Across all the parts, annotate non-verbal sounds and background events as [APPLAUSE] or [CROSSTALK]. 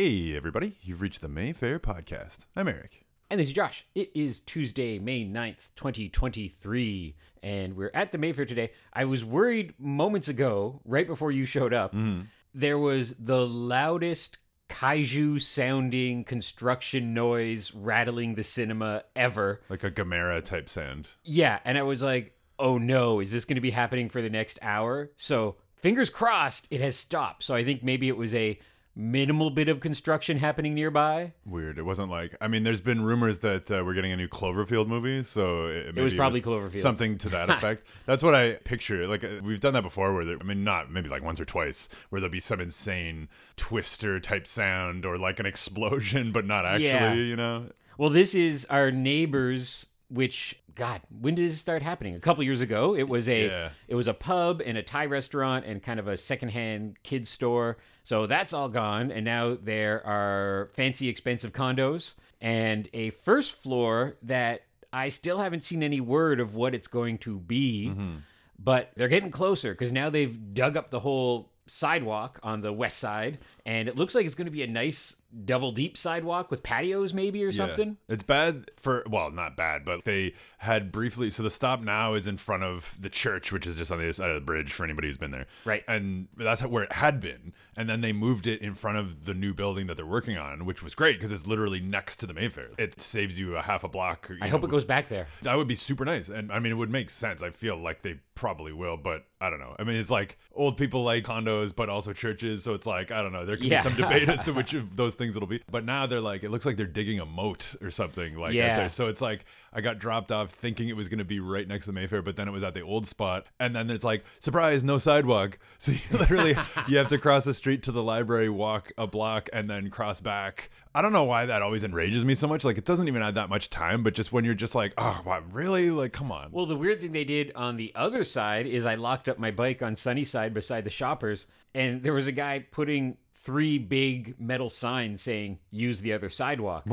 Hey, everybody. You've reached the Mayfair Podcast. I'm Eric. And this is Josh. It is Tuesday, May 9th, 2023. And we're at the Mayfair today. I was worried moments ago, right before you showed up, mm-hmm. there was the loudest kaiju sounding construction noise rattling the cinema ever. Like a Gamera type sound. Yeah. And I was like, oh no, is this going to be happening for the next hour? So fingers crossed it has stopped. So I think maybe it was a minimal bit of construction happening nearby. Weird. It wasn't like, I mean, there's been rumors that uh, we're getting a new Cloverfield movie. So it, maybe was probably Cloverfield. Something to that [LAUGHS] effect. That's what I picture. Like, uh, we've done that before where, there, I mean, not maybe like once or twice, where there'll be some insane twister type sound or like an explosion, [LAUGHS] but not actually, Yeah. you know? Well, this is our neighbors. Which God, when did this start happening? A couple years ago. It was a Yeah. it was a pub and a Thai restaurant and kind of a secondhand kids store. So that's all gone, and now there are fancy, expensive condos and a first floor that I still haven't seen any word of what it's going to be. Mm-hmm. But they're getting closer because now they've dug up the whole sidewalk on the west side, and it looks like it's going to be a nice double deep sidewalk with patios, maybe or Yeah. something. It's bad for well, not bad, but they had briefly. So the stop now is in front of the church, which is just on the other side of the bridge for anybody who's been there. Right. And that's where it had been, and then they moved it in front of the new building that they're working on, which was great because it's literally next to the Mayfair. It saves you a half a block. I know, hope it goes back there. That would be super nice. And I mean, it would make sense. I feel like they probably will, but I don't know. I mean, it's like old people like condos, but also churches. So it's like, I don't know. There can Yeah. be some debate as to which [LAUGHS] of those things it'll be. But now they're like, it looks like they're digging a moat or something like Yeah. there. So it's like, I got dropped off thinking it was going to be right next to the Mayfair, but then it was at the old spot. And then it's like, surprise, no sidewalk. [LAUGHS] So you literally, you have to cross the street to the library, walk a block, and then cross back. I don't know why that always enrages me so much. Like, it doesn't even add that much time, but just when you're just like, oh, wow, really? Like, come on. Well, the weird thing they did on the other side is I locked up my bike on Sunnyside beside the shoppers, and there was a guy putting three big metal signs saying use the other sidewalk.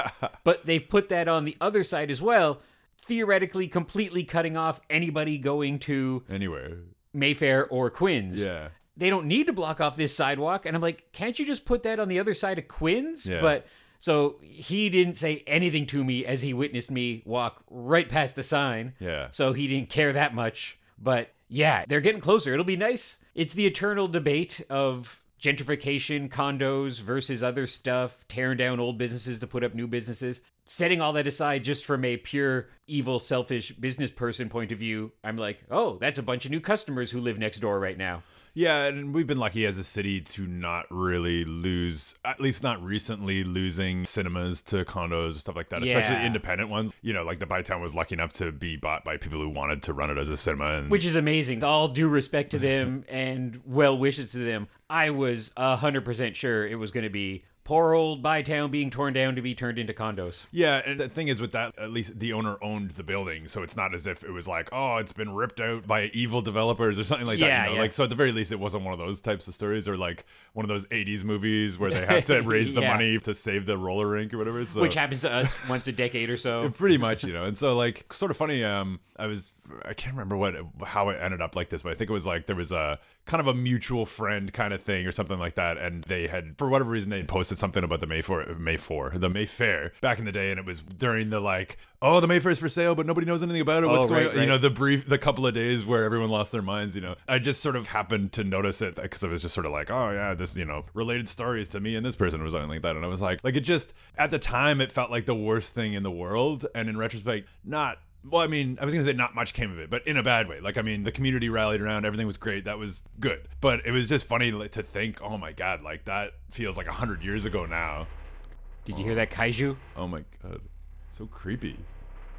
[LAUGHS] but they've put that on the other side as well, theoretically completely cutting off anybody going to Anywhere. Mayfair or Quinns. Yeah. They don't need to block off this sidewalk. And I'm like, can't you just put that on the other side of Quinns? Yeah. But so he didn't say anything to me as he witnessed me walk right past the sign. Yeah. So he didn't care that much. But yeah, they're getting closer. It'll be nice. It's the eternal debate of gentrification, condos versus other stuff, tearing down old businesses to put up new businesses. Setting all that aside just from a pure evil, selfish business person point of view, I'm like, oh, that's a bunch of new customers who live next door right now. Yeah, and we've been lucky as a city to not really lose, at least not recently, losing cinemas to condos and stuff like that, especially independent ones. You know, like the Bytown was lucky enough to be bought by people who wanted to run it as a cinema. And which is amazing. All due respect to them [LAUGHS] and well wishes to them. I was hundred percent sure it was going to be poor old Bytown being torn down to be turned into condos. Yeah, and the thing is with that, at least the owner owned the building, so it's not as if it was like, oh, it's been ripped out by evil developers or something like that. Yeah, You know? yeah. Like, so at the very least, it wasn't one of those types of stories, or like one of those '80s movies where they have to [LAUGHS] raise the Yeah. money to save the roller rink or whatever. So. Which happens to us once a decade or so. [LAUGHS] pretty much you know and so like sort of funny um i was i can't remember what how it ended up like this but i think it was like there was a kind of a mutual friend kind of thing or something like that and they had for whatever reason they had posted something about the mayfair mayfair the mayfair back in the day and it was during the like oh the mayfair's for sale but nobody knows anything about it what's Oh, going right, on you know the brief the couple of days where everyone lost their minds you know i just sort of happened to notice it because i was just sort of like oh yeah this you know related stories to me and this person or something like that and i was like like it just at the time it felt like the worst thing in the world and in retrospect not well, I mean, I was gonna say not much came of it, but in a bad way. Like, I mean, the community rallied around, everything was great, that was good. But it was just funny to think, oh my god, like that feels like a hundred years ago now. Did you hear that kaiju? Oh my god, so creepy.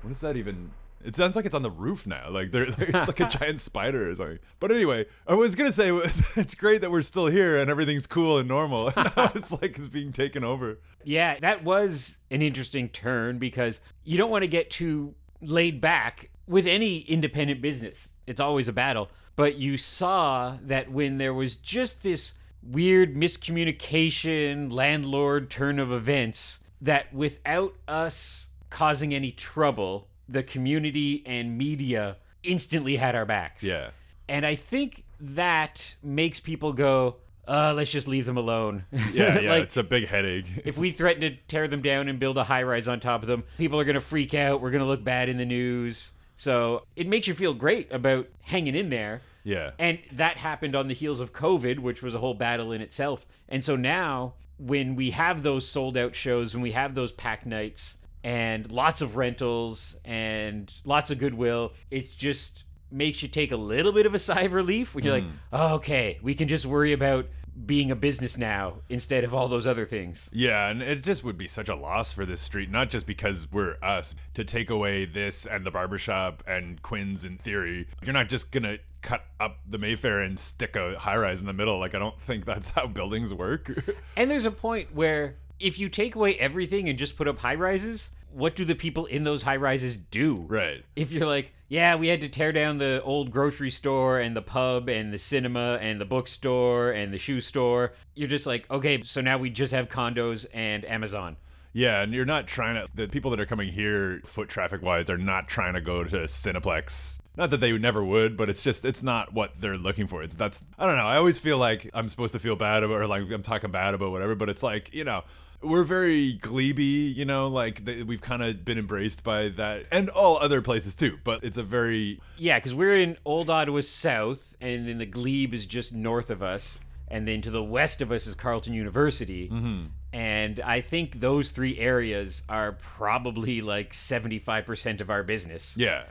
What is that even? It sounds like it's on the roof now. Like there, [LAUGHS] it's like a [LAUGHS] giant spider or something. But anyway, I was gonna say [LAUGHS] it's great that we're still here and everything's cool and normal. And now it's like it's being taken over. Yeah, that was an interesting turn because you don't want to get too laid back with any independent business. It's always a battle. But you saw that when there was just this weird miscommunication, landlord turn of events, that without us causing any trouble, the community and media instantly had our backs. Yeah. And I think that makes people go, uh, let's just leave them alone. Yeah, [LAUGHS] yeah, like, it's a big headache. [LAUGHS] if we threaten to tear them down and build a high rise on top of them, people are going to freak out. We're going to look bad in the news. So it makes you feel great about hanging in there. yeah. And that happened on the heels of COVID, which was a whole battle in itself. And so now, when we have those sold out shows, when we have those packed nights and lots of rentals and lots of goodwill, it just makes you take a little bit of a [LAUGHS] sigh of relief when you're like, mm. oh, okay, we can just worry about being a business now instead of all those other things. Yeah, and it just would be such a loss for this street, not just because we're us, to take away this and the barbershop and Quinn's in theory. You're not just gonna cut up the Mayfair and stick a high rise in the middle. Like I don't think that's [LAUGHS] how buildings work. [LAUGHS] And there's a point where if you take away everything and just put up high rises, what do the people in those high rises do? right. if you're like, yeah, we had to tear down the old grocery store and the pub and the cinema and the bookstore and the shoe store, you're just like, okay, so now we just have condos and Amazon. Yeah, and you're not trying to. The people that are coming here, foot traffic wise, are not trying to go to Cineplex. Not that they never would, but it's just it's not what they're looking for. It's that's I don't know. I always feel like I'm supposed to feel bad about or like I'm talking bad about whatever, but it's like you know. We're very glebe, you know, like th- we've kind of been embraced by that, and all other places too. But it's a very Yeah, because we're in Old Ottawa South, and then the Glebe is just north of us, and then to the west of us is Carleton University. Mm-hmm. And I think those three areas are probably like 75% of our business. yeah,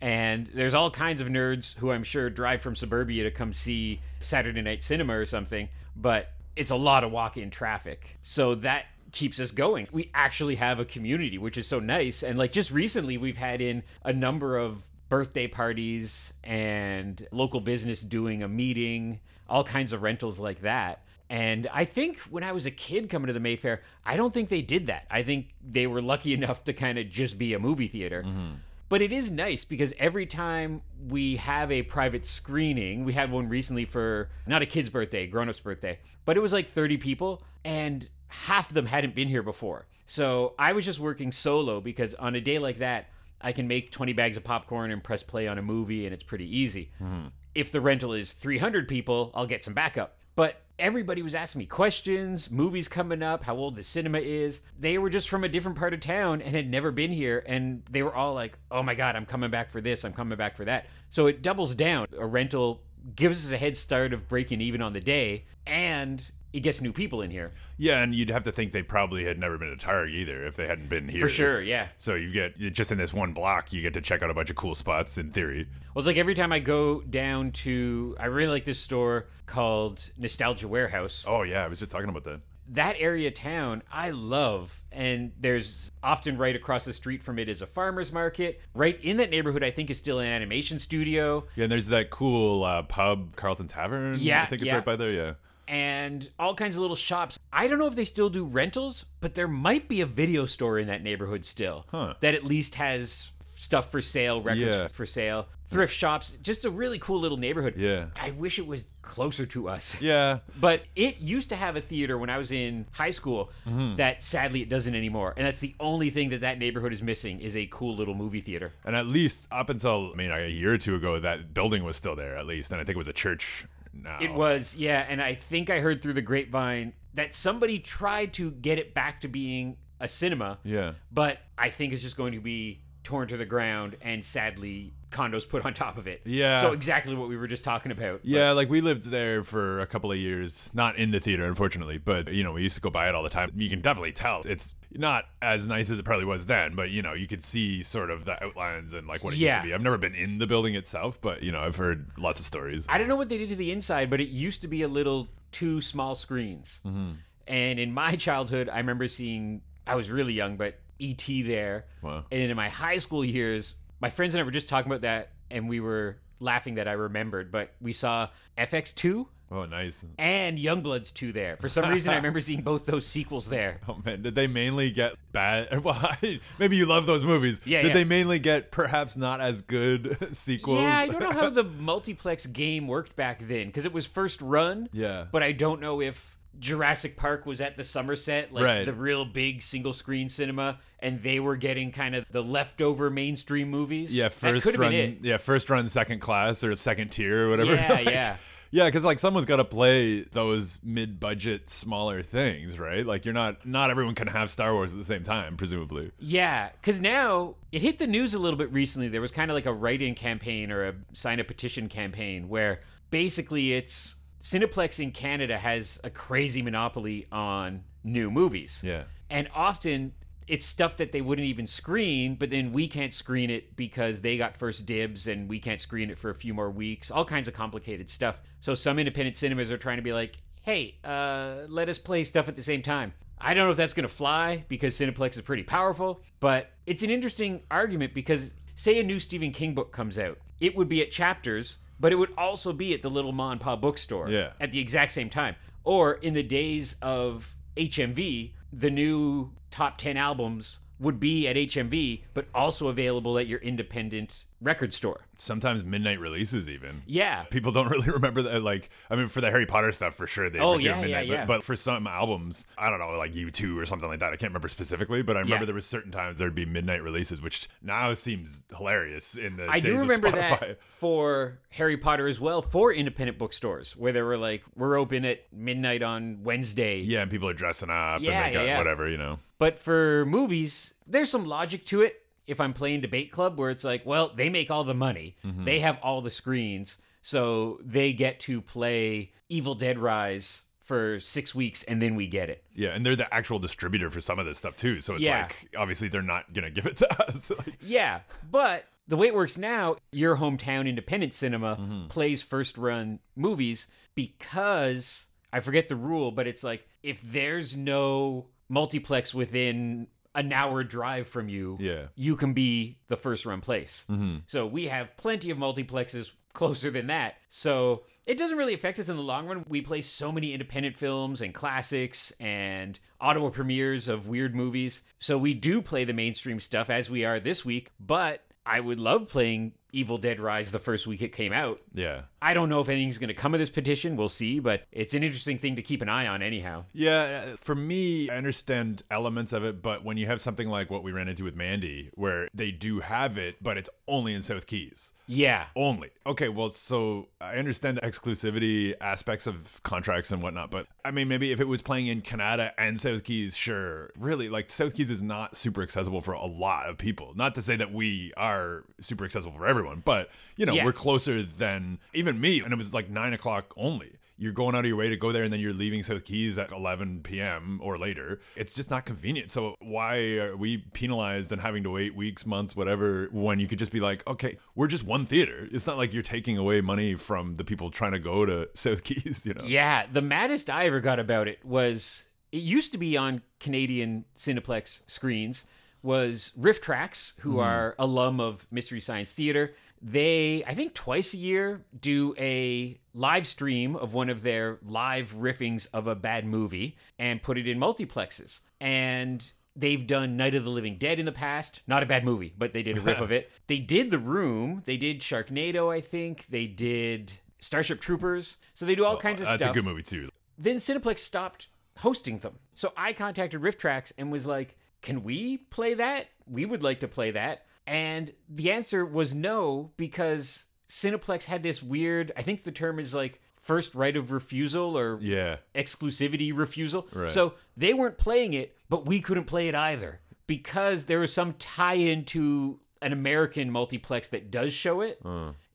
And there's all kinds of nerds who I'm sure drive from suburbia to come see Saturday Night Sinema or something, but it's a lot of walk in traffic. So that keeps us going. We actually have a community, which is so nice. And like just recently, we've had in a number of birthday parties and local business doing a meeting, all kinds of rentals like that. And I think when I was a kid coming to the Mayfair, I don't think they did that. I think they were lucky [LAUGHS] enough to kind of just be a movie theater. Mm-hmm. But it is nice because every time we have a private screening, we had one recently for not a kid's birthday, grown up's birthday, but it was like 30 people, and half of them hadn't been here before. So I was just working solo because on a day like that, I can make 20 bags of popcorn and press play on a movie, and it's pretty easy. Hmm. If the rental is 300 people, I'll get some backup. But everybody was asking me questions, movies coming up, how old the cinema is. They were just from a different part of town and had never been here. And they were all like, oh my God, I'm coming back for this, I'm coming back for that. So it doubles down. A rental gives us a head start of breaking even on the day, and it gets new people in here. yeah, and you'd have to think they probably had never been to Targ either if they hadn't been here For sure, yeah. So you get just in this one block, you get to check out a bunch of cool spots in theory. Well, it's like every time I go down to, I really like this store called Nostalgia Warehouse. Oh yeah, I was just talking about that. that area town I love. And there's often right across the street from it is a farmer's market. Right in that neighborhood, I think, is still an animation studio Yeah, and there's that cool uh, pub, Carleton Tavern. Yeah, I think it's yeah. right by there. Yeah. And all kinds of little shops. I don't know if they still do rentals, but there might be a video store in that neighborhood still Huh. that at least has stuff for sale, records Yeah. for sale, thrift shops. Just a really cool little neighborhood. Yeah. I wish it was closer to us. [LAUGHS] Yeah. But it used to have a theater when I was in high school Mm-hmm. that sadly it doesn't anymore. And that's the only thing that that neighborhood is missing is a cool little movie theater. And at least up until I mean a year or two ago, that building was still there at least, and I think it was a church. Now It was, yeah, and I think I heard through the grapevine that somebody tried to get it back to being a cinema, Yeah. but I think it's just going to be torn to the ground and sadly condos put on top of it. Yeah. So exactly what we were just talking about. But- Yeah, like we lived there for a couple of years, not in the theater, unfortunately, but you know, we used to go by it all the time. You can definitely tell it's not as nice as it probably was then, but you know, you could see sort of the outlines and like what it used to be. I've never been in the building itself, but you know, I've heard lots of stories. I don't know what they did to the inside, but it used to be a little two small screens. Mm-hmm. And in my childhood, I remember seeing, I was really young, but E.T. there. Wow. And in my high school years, my friends and I were just talking about that, and we were laughing that I remembered, but we saw FX2 Oh, nice. and Youngbloods 2 there. For some reason, I remember [LAUGHS] seeing both those sequels there. Oh man, did they mainly get bad? [LAUGHS] Well, maybe you love those movies. Yeah, Did yeah. they mainly get perhaps not as good [LAUGHS] sequels? Yeah, I don't know how the multiplex game worked back then because it was first run. Yeah. But I don't know if Jurassic Park was at the Somerset, like Right. the real big single screen cinema, and they were getting kind of the leftover mainstream movies. Yeah, first run. Yeah, first run, second class or second tier or whatever. Yeah, [LAUGHS] Like, yeah. Yeah, because like someone's got to play those mid-budget, smaller things, right? Like you're not not everyone can have Star Wars at the same time, presumably. Yeah, because now it hit the news a little bit recently. There was kind of like a write-in campaign or a sign a petition campaign where basically it's Cineplex in Canada has a crazy monopoly on new movies. Yeah. And often it's stuff that they wouldn't even screen, but then we can't screen it because they got first dibs and we can't screen it for a few more weeks. All kinds of complicated stuff. So some independent cinemas are trying to be like, hey, uh, let us play stuff at the same time. I don't know if that's going to fly because Cineplex is pretty powerful, but it's an interesting argument because say a new Stephen King book comes out, it would be at chapters, but it would also be at the little Ma and Pa bookstore Yeah. at the exact same time. Or in the days of HMV, the new top 10 albums would be at HMV, but also available at your independent record store. Sometimes midnight releases even. Yeah. People don't [LAUGHS] really remember that. Like, I mean, for the Harry Potter stuff, for sure, they Oh, were doing yeah, yeah, midnight. yeah. But, but for some albums, I don't know, like U2 or something like that. I can't remember specifically, but I remember Yeah. there was certain times there'd be midnight releases, which now seems hilarious in the I days do remember that [LAUGHS] for Harry Potter as well, for independent bookstores, where they were like, we're open at midnight on Wednesday. Yeah, and people are dressing up Yeah, and they yeah, got yeah. whatever, you know. But for movies, there's some logic to it. If I'm playing Debate Club, where it's like, well, they make all the money, Mm-hmm. they have all the screens, so they get to play Evil Dead Rise for six weeks, and then we get it. Yeah, and they're the actual distributor for some of this stuff too. So it's Yeah. like obviously they're not gonna give it to [LAUGHS] us. Like, Yeah, but the way it works now, your hometown independent cinema Mm-hmm. plays first run movies because I forget the rule, but it's like if there's no multiplex within an hour drive from you, Yeah. you can be the first run place. Mm-hmm. So we have plenty of multiplexes closer than that. So it doesn't really affect us in the long run. We play so many independent films and classics and Ottawa premieres of weird movies. So we do play the mainstream stuff as we are this week, but I would love playing Evil Dead Rise the first week it came out. yeah. I don't know if anything's going to come of this petition. We'll see, but it's an interesting thing to keep an eye on anyhow. Yeah, uh, for me, I understand elements of it, but when you have something like what we ran into with Mandy, where they do have it, but it's only in South Keys. Yeah. Only. Okay, well, so I understand the exclusivity aspects of contracts and whatnot, but I mean, maybe if it was playing in Canada and South Keys, sure. Really, like, South Keys is not super accessible for a lot of people. Not to say that we are super accessible for everyone, but, you know, Yeah. we're closer than even me, and it was like nine o'clock only. You're going out of your way to go there, and then you're leaving South Keys at 11 p.m. or later. It's just not convenient. So why are we penalized and having to wait weeks, months, whatever, when you could just be like, okay, we're just one theater. It's not like you're taking away money from the people trying to go to [LAUGHS] South Keys, you know? Yeah, the maddest I ever got about it was it used to be on Canadian Cineplex screens was RiffTrax, who mm-hmm. are alum of Mystery Science Theater. They, I think twice a year, do a live stream of one of their live riffings of a bad movie and put it in multiplexes. And they've done Night of the Living Dead in the past. Not a bad movie, but they did a riff of [LAUGHS] it. They did The Room. They did Sharknado, I think. They did Starship Troopers. So they do all oh, kinds of That's stuff That's a good movie, too. then Cineplex stopped hosting them. So I contacted RiffTrax and was like, "Can we play that? We would like to play that." And the answer was no because Cineplex had this weird, I think the term is like first right of refusal or Yeah. exclusivity refusal. Right. So they weren't playing it, but we couldn't play it either because there was some tie into an American multiplex that does show it.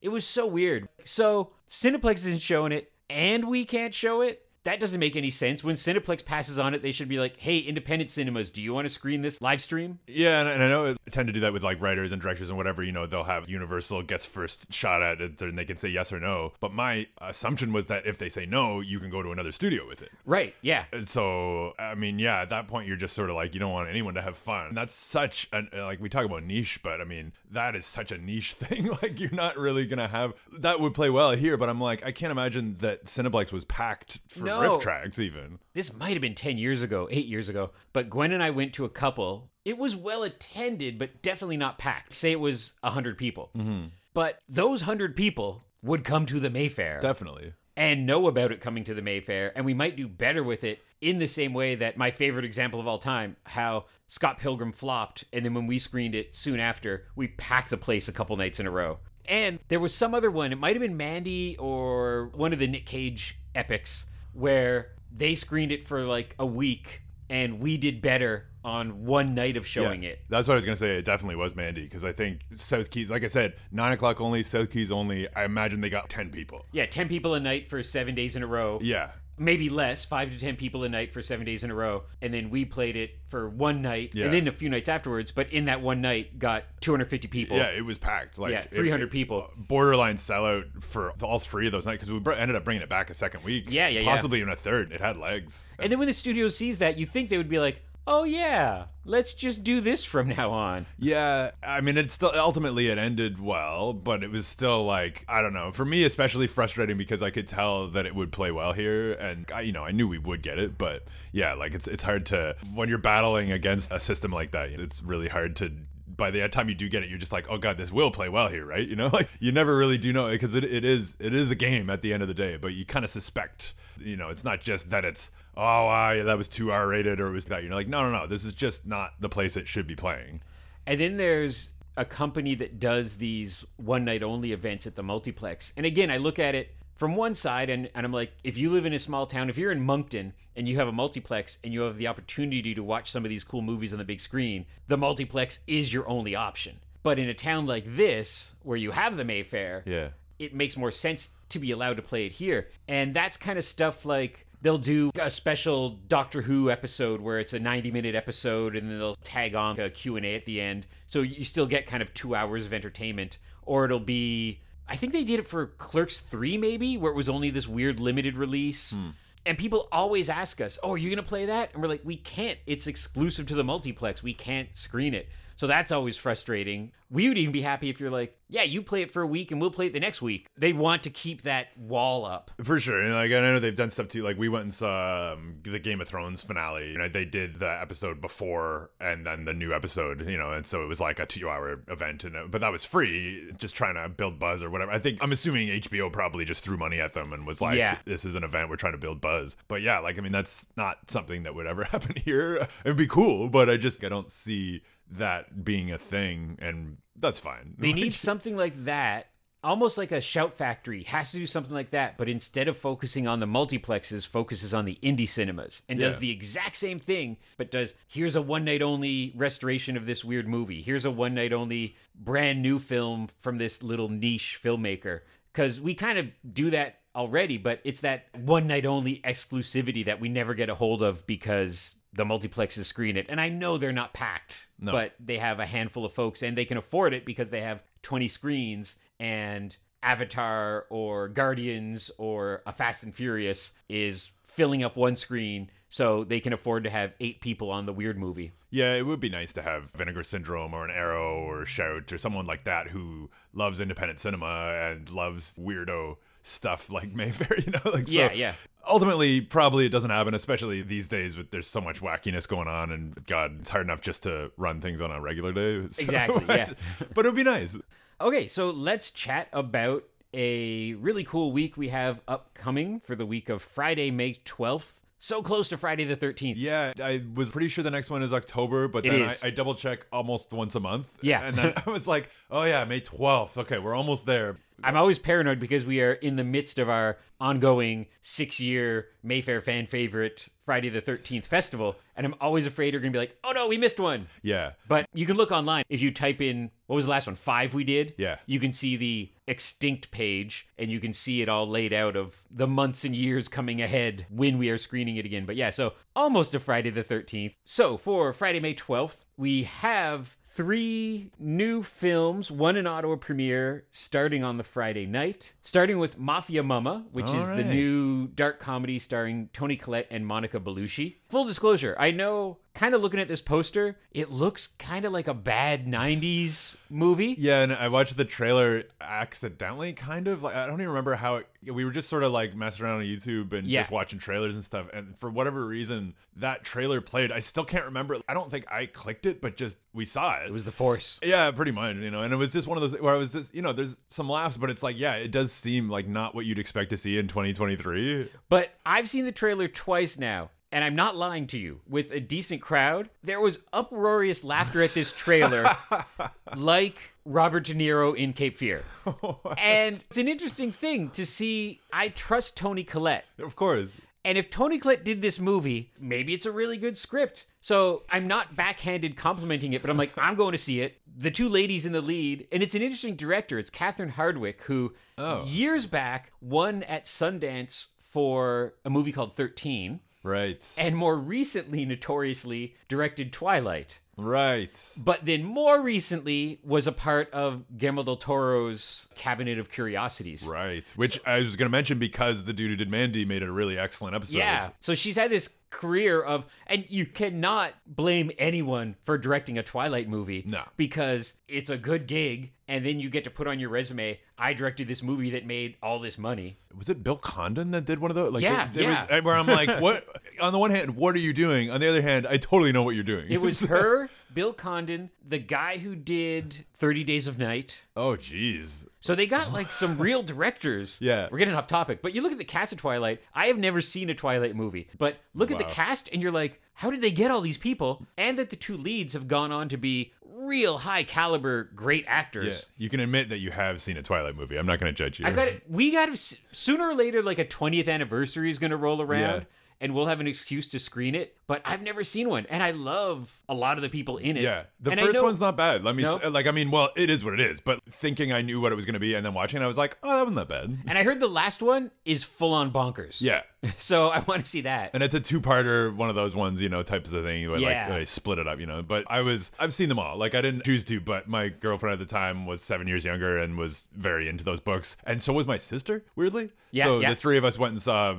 It was so weird. So Cineplex isn't showing it, and we can't show it. That doesn't make any sense. When Cineplex passes on it, they should be like, "Hey, independent cinemas, do you want to screen this live stream?" Yeah, and, and I know I tend to do that with like writers and directors and whatever. You know, they'll have Universal gets first shot at it, and they can say yes or no. But my assumption was that if they say no, you can go to another studio with it. Right? Yeah. And so, I mean, yeah, at that point, you're just sort of like, you don't want anyone to have fun. And that's such an, like, we talk about niche, but I mean, that is such a niche [LAUGHS] thing. like, you're not really going to have, that would play well here, but I'm like, I can't imagine that Cineplex was packed for No. Riff tracks, even. This might have been 10 years ago, 8 years ago, but Gwen and I went to a couple. It was well attended, but definitely not packed. Say it was 100 people. Mm-hmm. But those 100 people would come to the Mayfair Definitely. and know about it coming to the Mayfair, and we might do better with it in the same way that my favorite example of all time, how Scott Pilgrim flopped, and then when we screened it soon after, we packed the place a couple nights in a row. And there was some other one. It might have been Mandy or one of the Nick Cage epics where they screened it for like a week and we did better on one night of showing Yeah, it. That's what I was gonna say. It definitely was Mandy because I think South Keys, like I said, nine o'clock only, South Keys only. I imagine they got ten people. Yeah, 10 people a night for seven days in a row. Yeah, Maybe less, five to 10 people a night for seven days in a row. And then we played it for one night Yeah. and then a few nights afterwards. But in that one night, got 250 people. yeah, it was packed. Like Yeah, 300 it- people. Uh, borderline sellout for all three of those nights because we br- ended up bringing it back a second week. Yeah, yeah, yeah. possibly even a third. It had legs. And then when the studio sees that, you think they would be like, oh, yeah, let's just do this from now on. Yeah, I mean, it still ultimately it ended well, but it was still like I don't know. For me, especially frustrating because I could tell that it would play well here, and I, you know, I knew we would get it, but yeah, like it's it's hard to when you're battling against a system like that. It's really hard to. By the time you do get it, you're just like, oh god, this will play well here, right? You know, [LAUGHS] like you never really do know because it, it is it is a game at the end of the day, but you kind of suspect. You know, it's not just that it's oh wow, yeah, that was too R rated or it was that. You're like, no, no, no, this is just not the place it should be playing. And then there's a company that does these one night only events at the multiplex. And again, I look at it from one side and, and I'm like, if you live in a small town, if you're in Moncton and you have a multiplex and you have the opportunity to watch some of these cool movies on the big screen, the multiplex is your only option. But in a town like this, where you have the Mayfair, Yeah. It makes more sense to be allowed to play it here. And that's kind of stuff like they'll do a special Doctor Who episode where it's a 90 minute episode and then they'll tag on a Q&A at the end. So you still get kind of 2 hours of entertainment or it'll be I think they did it for Clerks 3 maybe where it was only this weird limited release. Hmm. And people always ask us, "Oh, are you going to play that?" And we're like, "We can't. It's exclusive to the multiplex. We can't screen it." So that's always frustrating. We would even be happy if you're like, "Yeah, you play it for a week and we'll play it the next week." They want to keep that wall up. For sure, and like I know they've done stuff too. Like we went and saw um, the Game of Thrones finale. You know, they did the episode before and then the new episode. You know, and so it was like a two-hour event, and uh, but that was free, just trying to build buzz or whatever. I think I'm assuming HBO probably just threw money at them and was like, Yeah. "This is an event we're trying to build buzz." But yeah, like I mean, that's not something that would ever [LAUGHS] happen here. It'd be cool, but I just I don't see that being a thing, and that's fine. They need [LAUGHS] something like that, almost like a Shout Factory has to do something like that, but instead of focusing on the multiplexes, focuses on the indie cinemas and does Yeah. the exact same thing, but does here's a one night only restoration of this weird movie. Here's a one night only brand new film from this little niche filmmaker. Because we kind of do that already, but it's that one night only exclusivity that we never get a hold of because the multiplexes screen it. And I know they're not packed, No. but they have a handful of folks and they can afford it because they have 20 screens and Avatar or Guardians or a Fast and Furious is filling up one screen so they can afford to have eight people on the weird movie. Yeah, it would be nice to have Vinegar Syndrome or an Arrow or Shout or someone like that who loves independent cinema and loves weirdo stuff like [LAUGHS] Mayfair, you know? Like so Yeah, yeah. Ultimately, probably it doesn't happen, especially these days with there's so much wackiness going on and God, it's hard enough just to run things on a regular day. [LAUGHS] So- Exactly, [LAUGHS] yeah. but it would be nice. Okay, so let's chat about a really cool week we have upcoming for the week of Friday, May 12th. So close to Friday the 13th. Yeah, I was pretty sure the next one is October, but It then. I, I double check almost once a month. Yeah. And then I was like, oh yeah, May 12th. Okay, we're almost there. I'm always paranoid because we are in the midst of our ongoing six year Mayfair fan favorite Friday the 13th festival. And I'm always afraid you're going to be like, oh no, we missed one. Yeah. But you can look online. If you type in, what was the last one? Five we did? Yeah. You can see the extinct page and you can see it all laid out of the months and years coming ahead when we are screening it again. But yeah, so almost a Friday the 13th. So for Friday, May 12th, we have three new films, one in Ottawa premiere starting on the Friday night, starting with Mafia Mamma, which All is the new dark comedy starring Toni Collette and Monica Bellucci. Full disclosure, I know kind of looking at this poster, it looks kind of like a bad 90s movie. Yeah, and I watched the trailer accidentally, kind of. Like I don't even remember how it, we were just sort of like messing around on YouTube and Yeah. just watching trailers and stuff. And for whatever reason, that trailer played. I still can't remember. I don't think I clicked it, but just we saw it. It was the Force. yeah, pretty much, you know. And it was just one of those where I was just, you know, there's some laughs, but it's like, yeah, it does seem like not what you'd expect to see in 2023. But I've seen the trailer twice now. And I'm not lying to you, with a decent crowd, there was uproarious laughter at this trailer, [LAUGHS] like Robert De Niro in Cape Fear. [LAUGHS] and it's an interesting thing to see. I trust Toni Collette. Of course. And if Toni Collette did this movie, maybe it's a really good script. So I'm not backhanded complimenting it, but I'm like, I'm going to see it. The two ladies in the lead, and it's an interesting director. It's Catherine Hardwicke, who Oh. years back won at Sundance for a movie called 13, Right. and more recently, notoriously, directed Twilight. right. But then more recently was a part of Guillermo del Toro's Cabinet of Curiosities. Right. Which I was going to mention because the dude who did Mandy made a really excellent episode. Yeah. So she's had this career of, and you cannot blame anyone for directing a Twilight movie. No. Because it's a good gig, and then you get to put on your resume, I directed this movie that made all this money. Was it Bill Condon that did one of those? Like, Yeah, there- there yeah. Was, where I'm like, [LAUGHS] what? On the one hand, what are you doing? On the other hand, I totally know what you're doing. It was [LAUGHS] her, Bill Condon, the guy who did 30 Days of Night. oh, jeez. So they got like some [LAUGHS] real directors. Yeah. We're getting off topic, but you look at the cast of Twilight. I have never seen a Twilight movie, but look at the cast and you're like, how did they get all these people? And that the two leads have gone on to be real high caliber, great Yeah. actors. You can admit that you have seen a Twilight movie. I'm not going to judge you. I've got. We got to sooner or later, like a 20th anniversary is going to roll around. Yeah. And we'll have an excuse to screen it, but I've never seen one, and I love a lot of the people in it. Yeah, the And first know- one's not bad. Let me No? s- like. I mean, well, it is what it is. But thinking I knew what it was going to be, and then watching, it, I was like, oh, that wasn't that bad. And I heard the last one is full on bonkers. Yeah, [LAUGHS] So I want to see that. and it's a two-parter, one of those ones, you know, types of thing where Yeah. like they split it up, you know. But I was, I've seen them all. Like I didn't choose to, but my girlfriend at the time was seven years younger and was very into those books, and so was my sister. Weirdly, Yeah, So yeah. the three of us went and saw,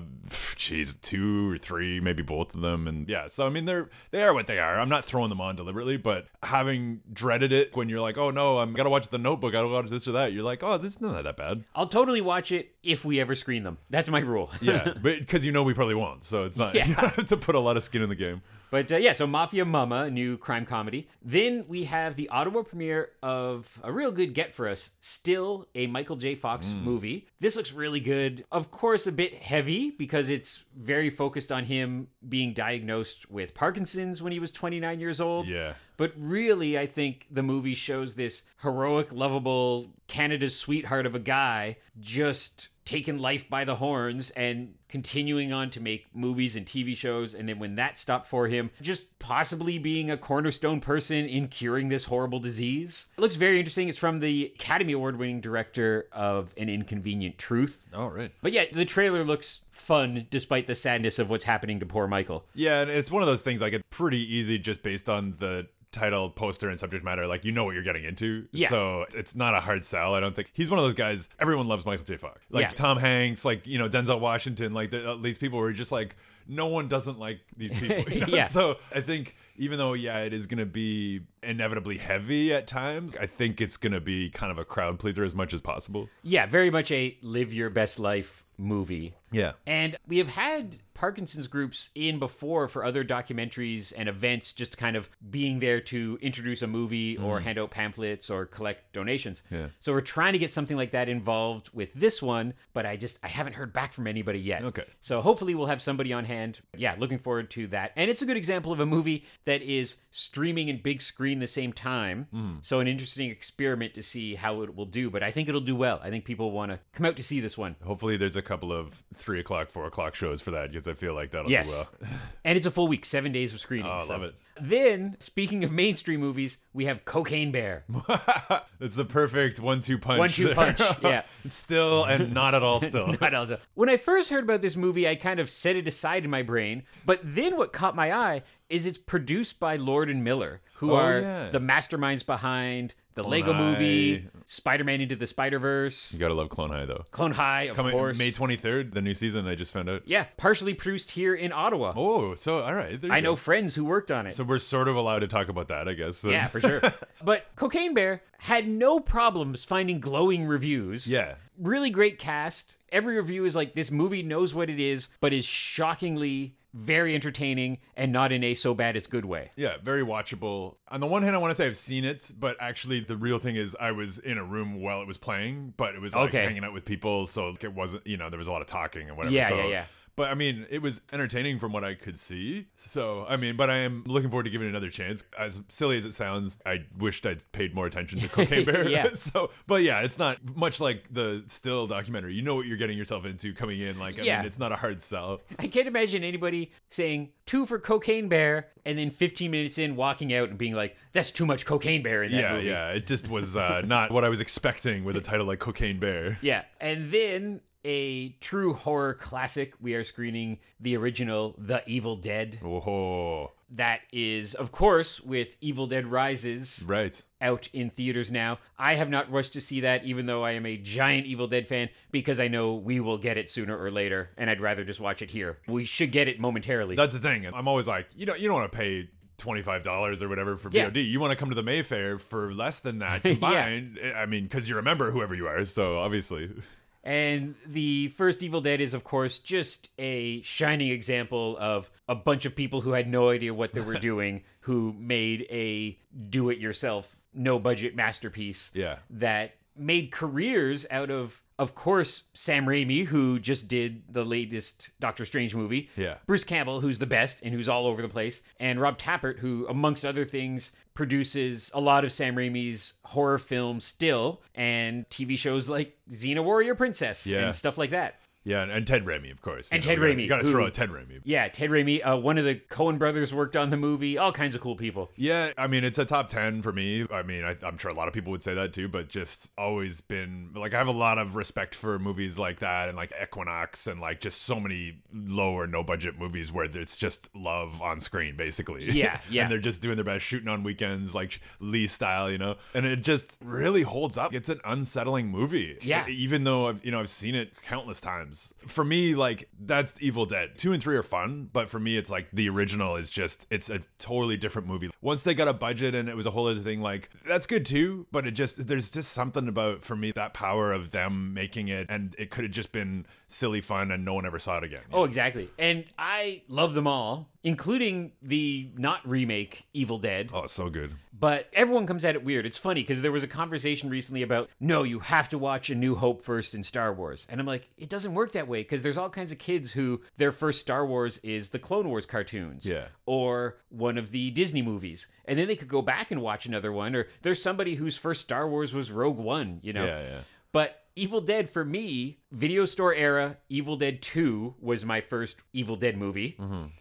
jeez, two or three, maybe both of them, and yeah. So I mean, they're they are what they are. I'm not throwing them on deliberately, but having dreaded it when you're like, oh no, I'm gotta watch The Notebook, I gotta watch this or that. You're like, oh, this is not that bad. I'll totally watch it if we ever screen them. That's my rule. Yeah, [LAUGHS] but because you know we probably won't, so it's not. Yeah. [LAUGHS] You have to put a lot of skin in the game. But uh, yeah, so Mafia Mamma, a new crime comedy. Then we have the Ottawa premiere of a real good get for us, still a Michael J. Fox movie. This looks really good. Of course, a bit heavy because it's very focused on him being diagnosed with Parkinson's when he was 29 years old. Yeah. But really, I think the movie shows this heroic, lovable Canada's sweetheart of a guy just taking life by the horns and continuing on to make movies and TV shows. And then when that stopped for him, just possibly being a cornerstone person in curing this horrible disease. It looks very interesting. It's from the Academy Award winning director of An Inconvenient Truth. Oh right. But yeah, the trailer looks fun despite the sadness of what's happening to poor Michael. Yeah, and it's one of those things like it's pretty easy just based on the title, poster, and subject matter. Like you know what you're getting into. Yeah. So it's not a hard sell. I don't think he's one of those guys. Everyone loves Michael J. Fox. Like Yeah. Tom Hanks, like you know Denzel Washington. Like the, uh, these people were just like no one doesn't like these [LAUGHS] people. you know? Yeah. So I think even though yeah it is gonna be inevitably heavy at times, I think it's gonna be kind of a crowd pleaser as much as possible. Yeah, very much a live your best life movie. Yeah. And we have had Parkinson's groups in before for other documentaries and events, just kind of being there to introduce a movie or hand out pamphlets or collect donations. Mm. Yeah. So we're trying to get something like that involved with this one, but I just I haven't heard back from anybody yet. Okay. So hopefully we'll have somebody on hand. Yeah, looking forward to that. And it's a good example of a movie that is streaming and big screen the same time. Mm. So an interesting experiment to see how it will do. But I think it'll do well. I think people want to come out to see this one. Hopefully there's a couple of three o'clock, four o'clock shows for that because I feel like that'll Yes. do well. And it's a full week, seven days of screening. Oh, I so. love it. Then, speaking of mainstream movies, we have Cocaine Bear. [LAUGHS] it's the perfect one-two punch. One-two there. punch, yeah. [LAUGHS] still and not at all. Still. [LAUGHS] Not also. When I first heard about this movie, I kind of set it aside in my brain. But then what caught my eye is it's produced by Lord and Miller, who Oh, are yeah. the masterminds behind the Clone Lego movie, Spider-Man Into the Spider-Verse, You gotta love Clone High though. Clone High, of Coming course. May 23rd, the new season. I just found out. yeah, partially produced here in Ottawa. Oh, so all right. I know friends who worked on it. So we're sort of allowed to talk about that, I guess. yeah, for sure. [LAUGHS] but Cocaine Bear had no problems finding glowing reviews. Yeah. Really great cast. Every review is like this movie knows what it is, but is shockingly very entertaining and not in a so bad it's good way. Yeah, very watchable. On the one hand, I want to say I've seen it, but actually, the real thing is I was in a room while it was playing, but it was like Okay. hanging out with people, so it wasn't, you know, there was a lot of talking and whatever. Yeah, so, yeah, yeah. But I mean, it was entertaining from what I could see. So I mean, but I am looking forward to giving it another chance. As silly as it sounds, I wished I'd paid more attention to [LAUGHS] Cocaine Bear. Yeah. [LAUGHS] so, but yeah, it's not much like the still documentary. You know what you're getting yourself into coming in. Like, I Yeah. mean, it's not a hard sell. I can't imagine anybody saying two for Cocaine Bear and then 15 minutes in walking out and being like, "That's too much Cocaine Bear in that Yeah, movie." yeah. It just was uh, [LAUGHS] not what I was expecting with a title like Cocaine Bear. Yeah. And then a true horror classic. We are screening the original The Evil Dead. Oh, That is, of course, with Evil Dead Rises right. out in theaters now. I have not rushed to see that, even though I am a giant Evil Dead fan, because I know we will get it sooner or later, and I'd rather just watch it here. We should get it momentarily. That's the thing. I'm always like, you know, you don't want to pay twenty-five dollars or whatever for VOD. Yeah. You want to come to the Mayfair for less than that [LAUGHS] combined. yeah. Eh, I mean, because you're a member, whoever you are. So obviously, And the first Evil Dead is, of course, just a shining example of a bunch of people who had no idea what they were [LAUGHS] doing, who made a do it yourself, no budget masterpiece yeah, that made careers out of, of course, Sam Raimi, who just did the latest Doctor Strange movie. yeah, Bruce Campbell, who's the best and who's all over the place, and Rob Tapert, who, amongst other things, produces a lot of Sam Raimi's horror films still and TV shows like Xena Warrior Princess Yeah. and stuff like that. Yeah, and, and Ted Raimi, of course. And know, Ted you gotta- Raimi, You got to throw a Ted Raimi. Yeah, Ted Raimi, uh, one of the Coen brothers worked on the movie, all kinds of cool people. Yeah, I mean, it's a top 10 for me. I mean, I, I'm sure a lot of people would say that too, but just always been like, I have a lot of respect for movies like that and like Equinox and like just so many low or no budget movies where it's just love on screen, basically. Yeah, [LAUGHS] yeah. and they're just doing their best shooting on weekends, like Lee style, you know? And it just really holds up. It's an unsettling movie. Yeah. Even though I've, you know, I've seen it countless times. For me, like, that's Evil Dead. Two and three are fun, but for me, it's like the original is just, it's a totally different movie. Once they got a budget and it was a whole other thing, like, that's good too, but it just, there's just something about, for me, that power of them making it, and it could have just been silly fun and no one ever saw it again. Oh, exactly. And I love them all, including the not remake Evil Dead. Oh, so good. But everyone comes at it weird. It's funny because there was a conversation recently about no, you have to watch A New Hope first in Star Wars. And I'm like, it doesn't work that way because there's all kinds of kids who their first Star Wars is the Clone Wars cartoons. Yeah. Or one of the Disney movies. And then they could go back and watch another one. Or there's somebody whose first Star Wars was Rogue One, you know? Yeah, yeah. But Evil Dead for me, video store era, Evil Dead 2 was my first Evil Dead movie.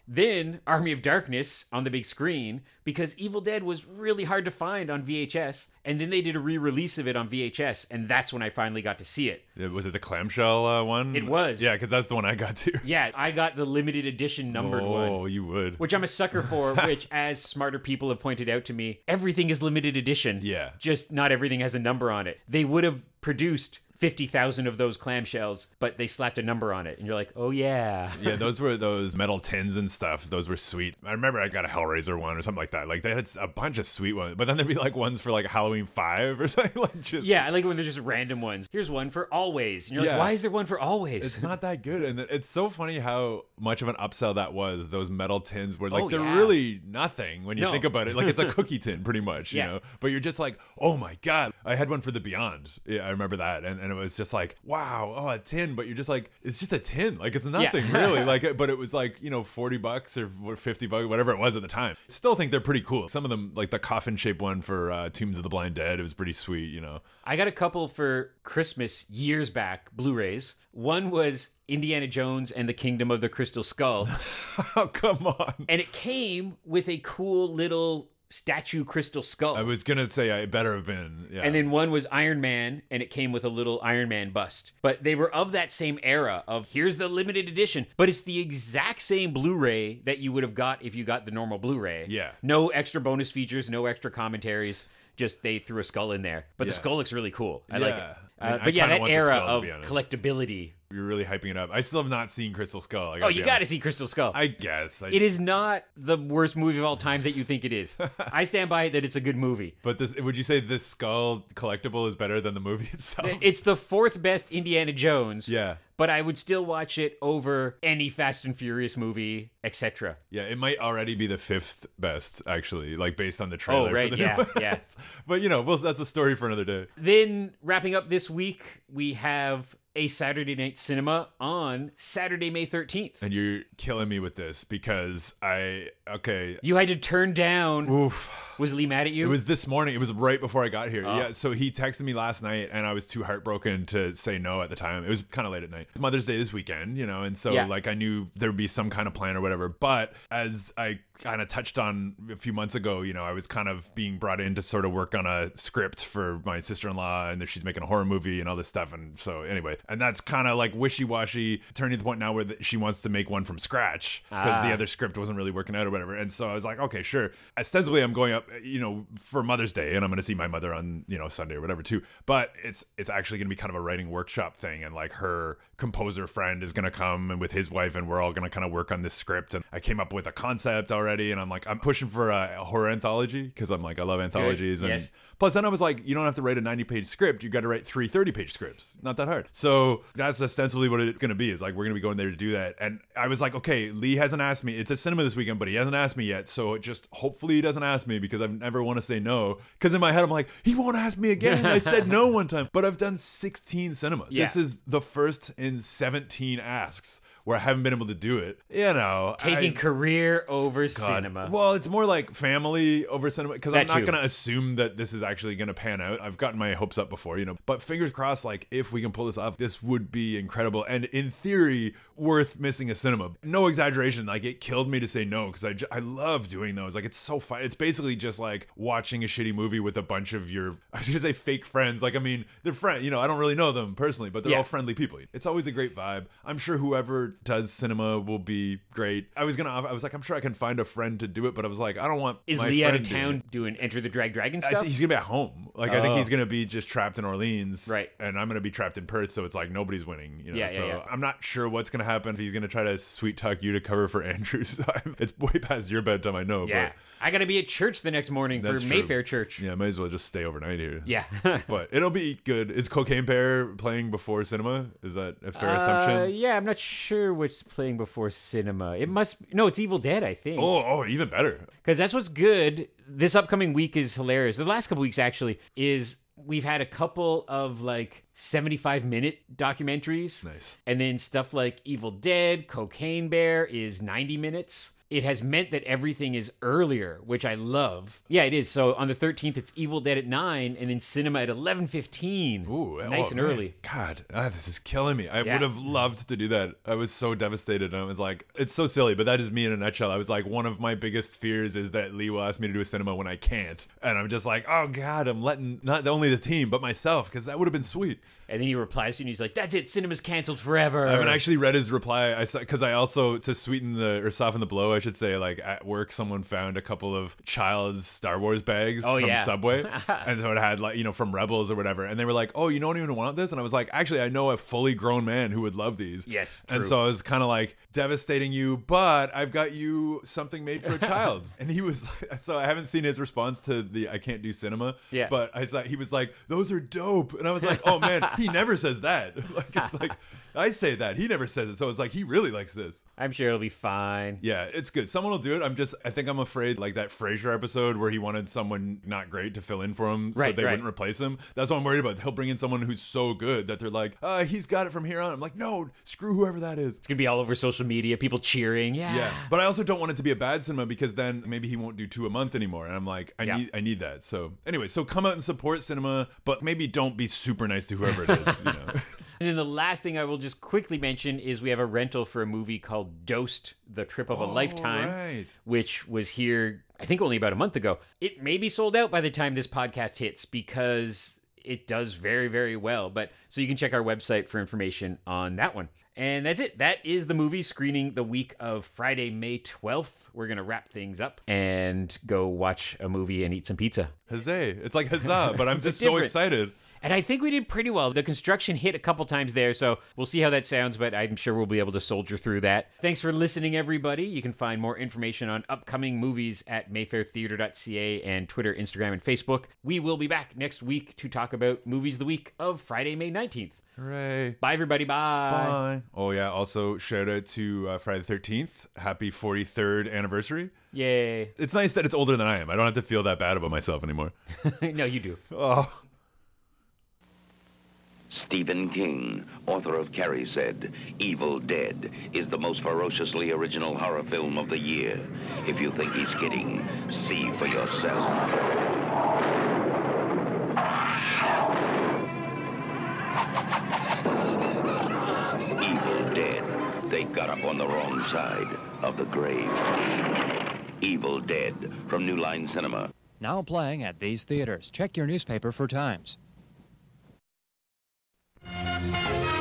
Then Army of Darkness on the big screen because Evil Dead was really hard to find on VHS. And then they did a re release of it on VHS. And that's when I finally got to see it. Was it the clamshell uh, one? It was. Yeah, because that's the one I got to. Yeah, I got the limited edition numbered one. Oh, you would. Which I'm a sucker for, [LAUGHS] which, as smarter people have pointed out to me, everything is limited edition. Yeah. Just not everything has a number on it. They would have produced 50,000 of those clamshells, but they slapped a number on it. And you're like, oh, yeah. yeah, [LAUGHS] those were those metal tins and stuff. Those were sweet. I remember I got a Hellraiser one or something like that. Like they had a bunch of sweet ones, but then there'd be like ones for like Halloween Five or [LAUGHS] something like just. Yeah, I like when they're just random ones. Here's one for always. And you're like, why is there one for always? It's not that good, and it's so funny how much of an upsell that was. Those metal tins were like Oh, they're yeah. really nothing when you No. think about it. Like it's a [LAUGHS] cookie tin, pretty much, you know. But you're just like, oh my god! I had one for the Beyond. Yeah, I remember that, and, and it was just like, wow, oh a tin. But you're just like, it's just a tin. Like it's nothing really. Like, [LAUGHS] but it was like you know forty bucks or fifty bucks, whatever it was at the time. Still think they're pretty cool. Some of them, like the coffin shaped one for uh, Tombs of the Blind Dead, it was pretty sweet. You know. I got a couple for Christmas years back, Blu rays. One was Indiana Jones and the Kingdom of the Crystal Skull. [LAUGHS] oh come on! and it came with a cool little statue crystal skull. I was gonna say I better have been. Yeah. and then one was Iron Man, and it came with a little Iron Man bust. But they were of that same era of here's the limited edition, but it's the exact same Blu-ray that you would have got if you got the normal Blu-ray. Yeah. No extra bonus features, no extra commentaries. Just they threw a skull in there, but the skull looks really cool. I like it. Uh, I mean, I but yeah, that era of collectability. You're really hyping it up. I still have not seen Crystal Skull. Oh, you got to see Crystal Skull. I guess. I, it is not the worst movie of all time that you think it is. [LAUGHS] I stand by it that it's a good movie. But this, would you say this skull collectible is better than the movie [LAUGHS] itself? It's the fourth best Indiana Jones. yeah. but I would still watch it over any Fast and Furious movie, etc. Yeah, it might already be the fifth best, actually, like based on the oh, trailer. Oh, right, yeah, [LAUGHS] yeah. But you know, well, that's a story for another day. Then wrapping up this week, we have a Saturday Night Sinema on Saturday, May 13th. And you're killing me with this because I okay. You had to turn down. Oof. Was Lee mad at you? It was this morning. It was right before I got here. Oh. Yeah. So he texted me last night, and I was too heartbroken to say no at the time. It was kind of late at night. Mother's Day this weekend, you know, and so Yeah. like I knew there would be some kind of plan or whatever. But as I kind of touched on a few months ago, you know, I was kind of being brought in to sort of work on a script for my sister-in-law, and that she's making a horror movie and all this stuff. And so anyway, and that's kind of like wishy-washy, turning to the point now where th- she wants to make one from scratch because the Ah. other script wasn't really working out or whatever. And so I was like, okay, sure. Ostensibly, I'm going up, you know, for Mother's Day, and I'm going to see my mother on, you know, Sunday or whatever too. But it's it's actually going to be kind of a writing workshop thing, and like her composer friend is going to come and with his wife, and we're all going to kind of work on this script. And I came up with a concept already, and I'm like, I'm pushing for a, horror anthology because I'm like, I love anthologies, and yes. Plus, then I was like, you don't have to write a 90 page script. You got to write three 30 page scripts. Not that hard. So that's ostensibly what it's going to be is like, we're going to be going there to do that. And I was like, okay, Lee hasn't asked me. It's at Sinema this weekend, but he hasn't asked me yet. So it just hopefully he doesn't ask me because I never want to say no. Because in my head, I'm like, he won't ask me again. I said no [LAUGHS] one time. But I've done 16 Sinema. This is the first in 17 asks where I haven't been able to do it. You know, Taking I- career over God. Sinema. Well, it's more like family over Sinema because I'm not going to assume that this is actually going to pan out. I've gotten my hopes up before, you know. But fingers crossed, like if we can pull this off, this would be incredible and in theory worth missing a Sinema. No exaggeration. Like it killed me to say no because I, I love doing those. Like it's so fun. It's basically just like watching a shitty movie with a bunch of your [LAUGHS] I was going to say fake friends. Like I mean, they're friends. You know, I don't really know them personally, but they're Yeah. all friendly people. It's always a great vibe. I'm sure whoever does Sinema will be great. I was gonna. I was like, I'm sure I can find a friend to do it, but I was like, I don't want. Is Lee out of town doing Enter the Drag Dragon I stuff? he's gonna be at home. Like I think Oh. he's gonna be just trapped in Orleans, Right. And I'm gonna be trapped in Perth, so it's like nobody's winning. You know? Yeah, yeah, so yeah. I'm not sure what's gonna happen. If he's gonna try to sweet talk you to cover for [LAUGHS] Andrews, it's way past your bedtime, I know. yeah. I got to be at church the next morning for That's true. Mayfair Church. But yeah, might as well just stay overnight here. Yeah. [LAUGHS] But it'll be good. Is Cocaine Bear playing before Sinema? Is that a fair Uh, assumption? yeah, I'm not sure what's playing before Sinema. It must no, it's Evil Dead, I think. Oh, oh, even better. Because that's what's good. This upcoming week is hilarious. The last couple weeks actually is we've had a couple of like 75 minute documentaries. Nice. And then stuff like Evil Dead, Cocaine Bear is 90 minutes. It has meant that everything is earlier, which I love. Yeah, it is. So on the 13th, it's Evil Dead at 9, and then Sinema at 11.15. Ooh, nice oh, and man. early. God, ah, this is killing me. I Yeah. would have loved to do that. I was so devastated, and I was like, it's so silly, but that is me in a nutshell. I was like, one of my biggest fears is that Lee will ask me to do a Sinema when I can't, and I'm just like, oh God, I'm letting not only the team but myself because that would have been sweet. And then he replies to you, and he's like, that's it, Sinema's canceled forever. I haven't actually read his reply. I because I also to sweeten the or soften the blow, I should say, like at work, someone found a couple of child's Star Wars bags Oh, from yeah. Subway, [LAUGHS] and so it had like you know from Rebels or whatever, and they were like, "Oh, you don't even want this," and I was like, "Actually, I know a fully grown man who would love these." Yes, and so I was kind of like devastating you, but I've got you something made for a child, [LAUGHS] and he was like, so I haven't seen his response to the I can't do Sinema, Yeah. but I saw he was like, "Those are dope," and I was [LAUGHS] like, "Oh man, he never says that." [LAUGHS] like it's like [LAUGHS] I say that he never says it, so it's like he really likes this. I'm sure it'll be fine. Yeah, it's good. Someone will do it. I'm just, I think I'm afraid like that Frasier episode where he wanted someone not great to fill in for him so Right, they right. wouldn't replace him. That's what I'm worried about. He'll bring in someone who's so good that they're like, uh, he's got it from here on. I'm like, no, screw whoever that is. It's going to be all over social media, people cheering. Yeah. Yeah, but I also don't want it to be a bad Sinema because then maybe he won't do two a month anymore, and I'm like, I Yeah. need, I need that. So anyway, so come out and support Sinema, but maybe don't be super nice to whoever it is. You know, [LAUGHS] And then the last thing I will just quickly mention is we have a rental for a movie called Dosed, The Trip of a oh, Lifetime, right. which was here, I think, only about a month ago. It may be sold out by the time this podcast hits because it does very, very well. But so you can check our website for information on that one. And that's it. That is the movie screening the week of Friday, May 12th. We're going to wrap things up and go watch a movie and eat some pizza. Huzzah! It's like huzzah, but I'm [LAUGHS] just so excited. And I think we did pretty well. The construction hit a couple times there, so we'll see how that sounds, but I'm sure we'll be able to soldier through that. Thanks for listening, everybody. You can find more information on upcoming movies at mayfairtheatre.ca and Twitter, Instagram, and Facebook. We will be back next week to talk about movies of the week of Friday, May 19th. Hooray. Bye, everybody. Bye. Bye. Oh, yeah. Also, shout out to uh, Friday the 13th. Happy 43rd anniversary. Yay. It's nice that it's older than I am. I don't have to feel that bad about myself anymore. [LAUGHS] no, you do. Oh. Stephen King, author of Carrie, said, Evil Dead is the most ferociously original horror film of the year. If you think he's kidding, see for yourself. Evil Dead. They got up on the wrong side of the grave. Evil Dead from New Line Cinema. Now playing at these theaters. Check your newspaper for times. Thank you.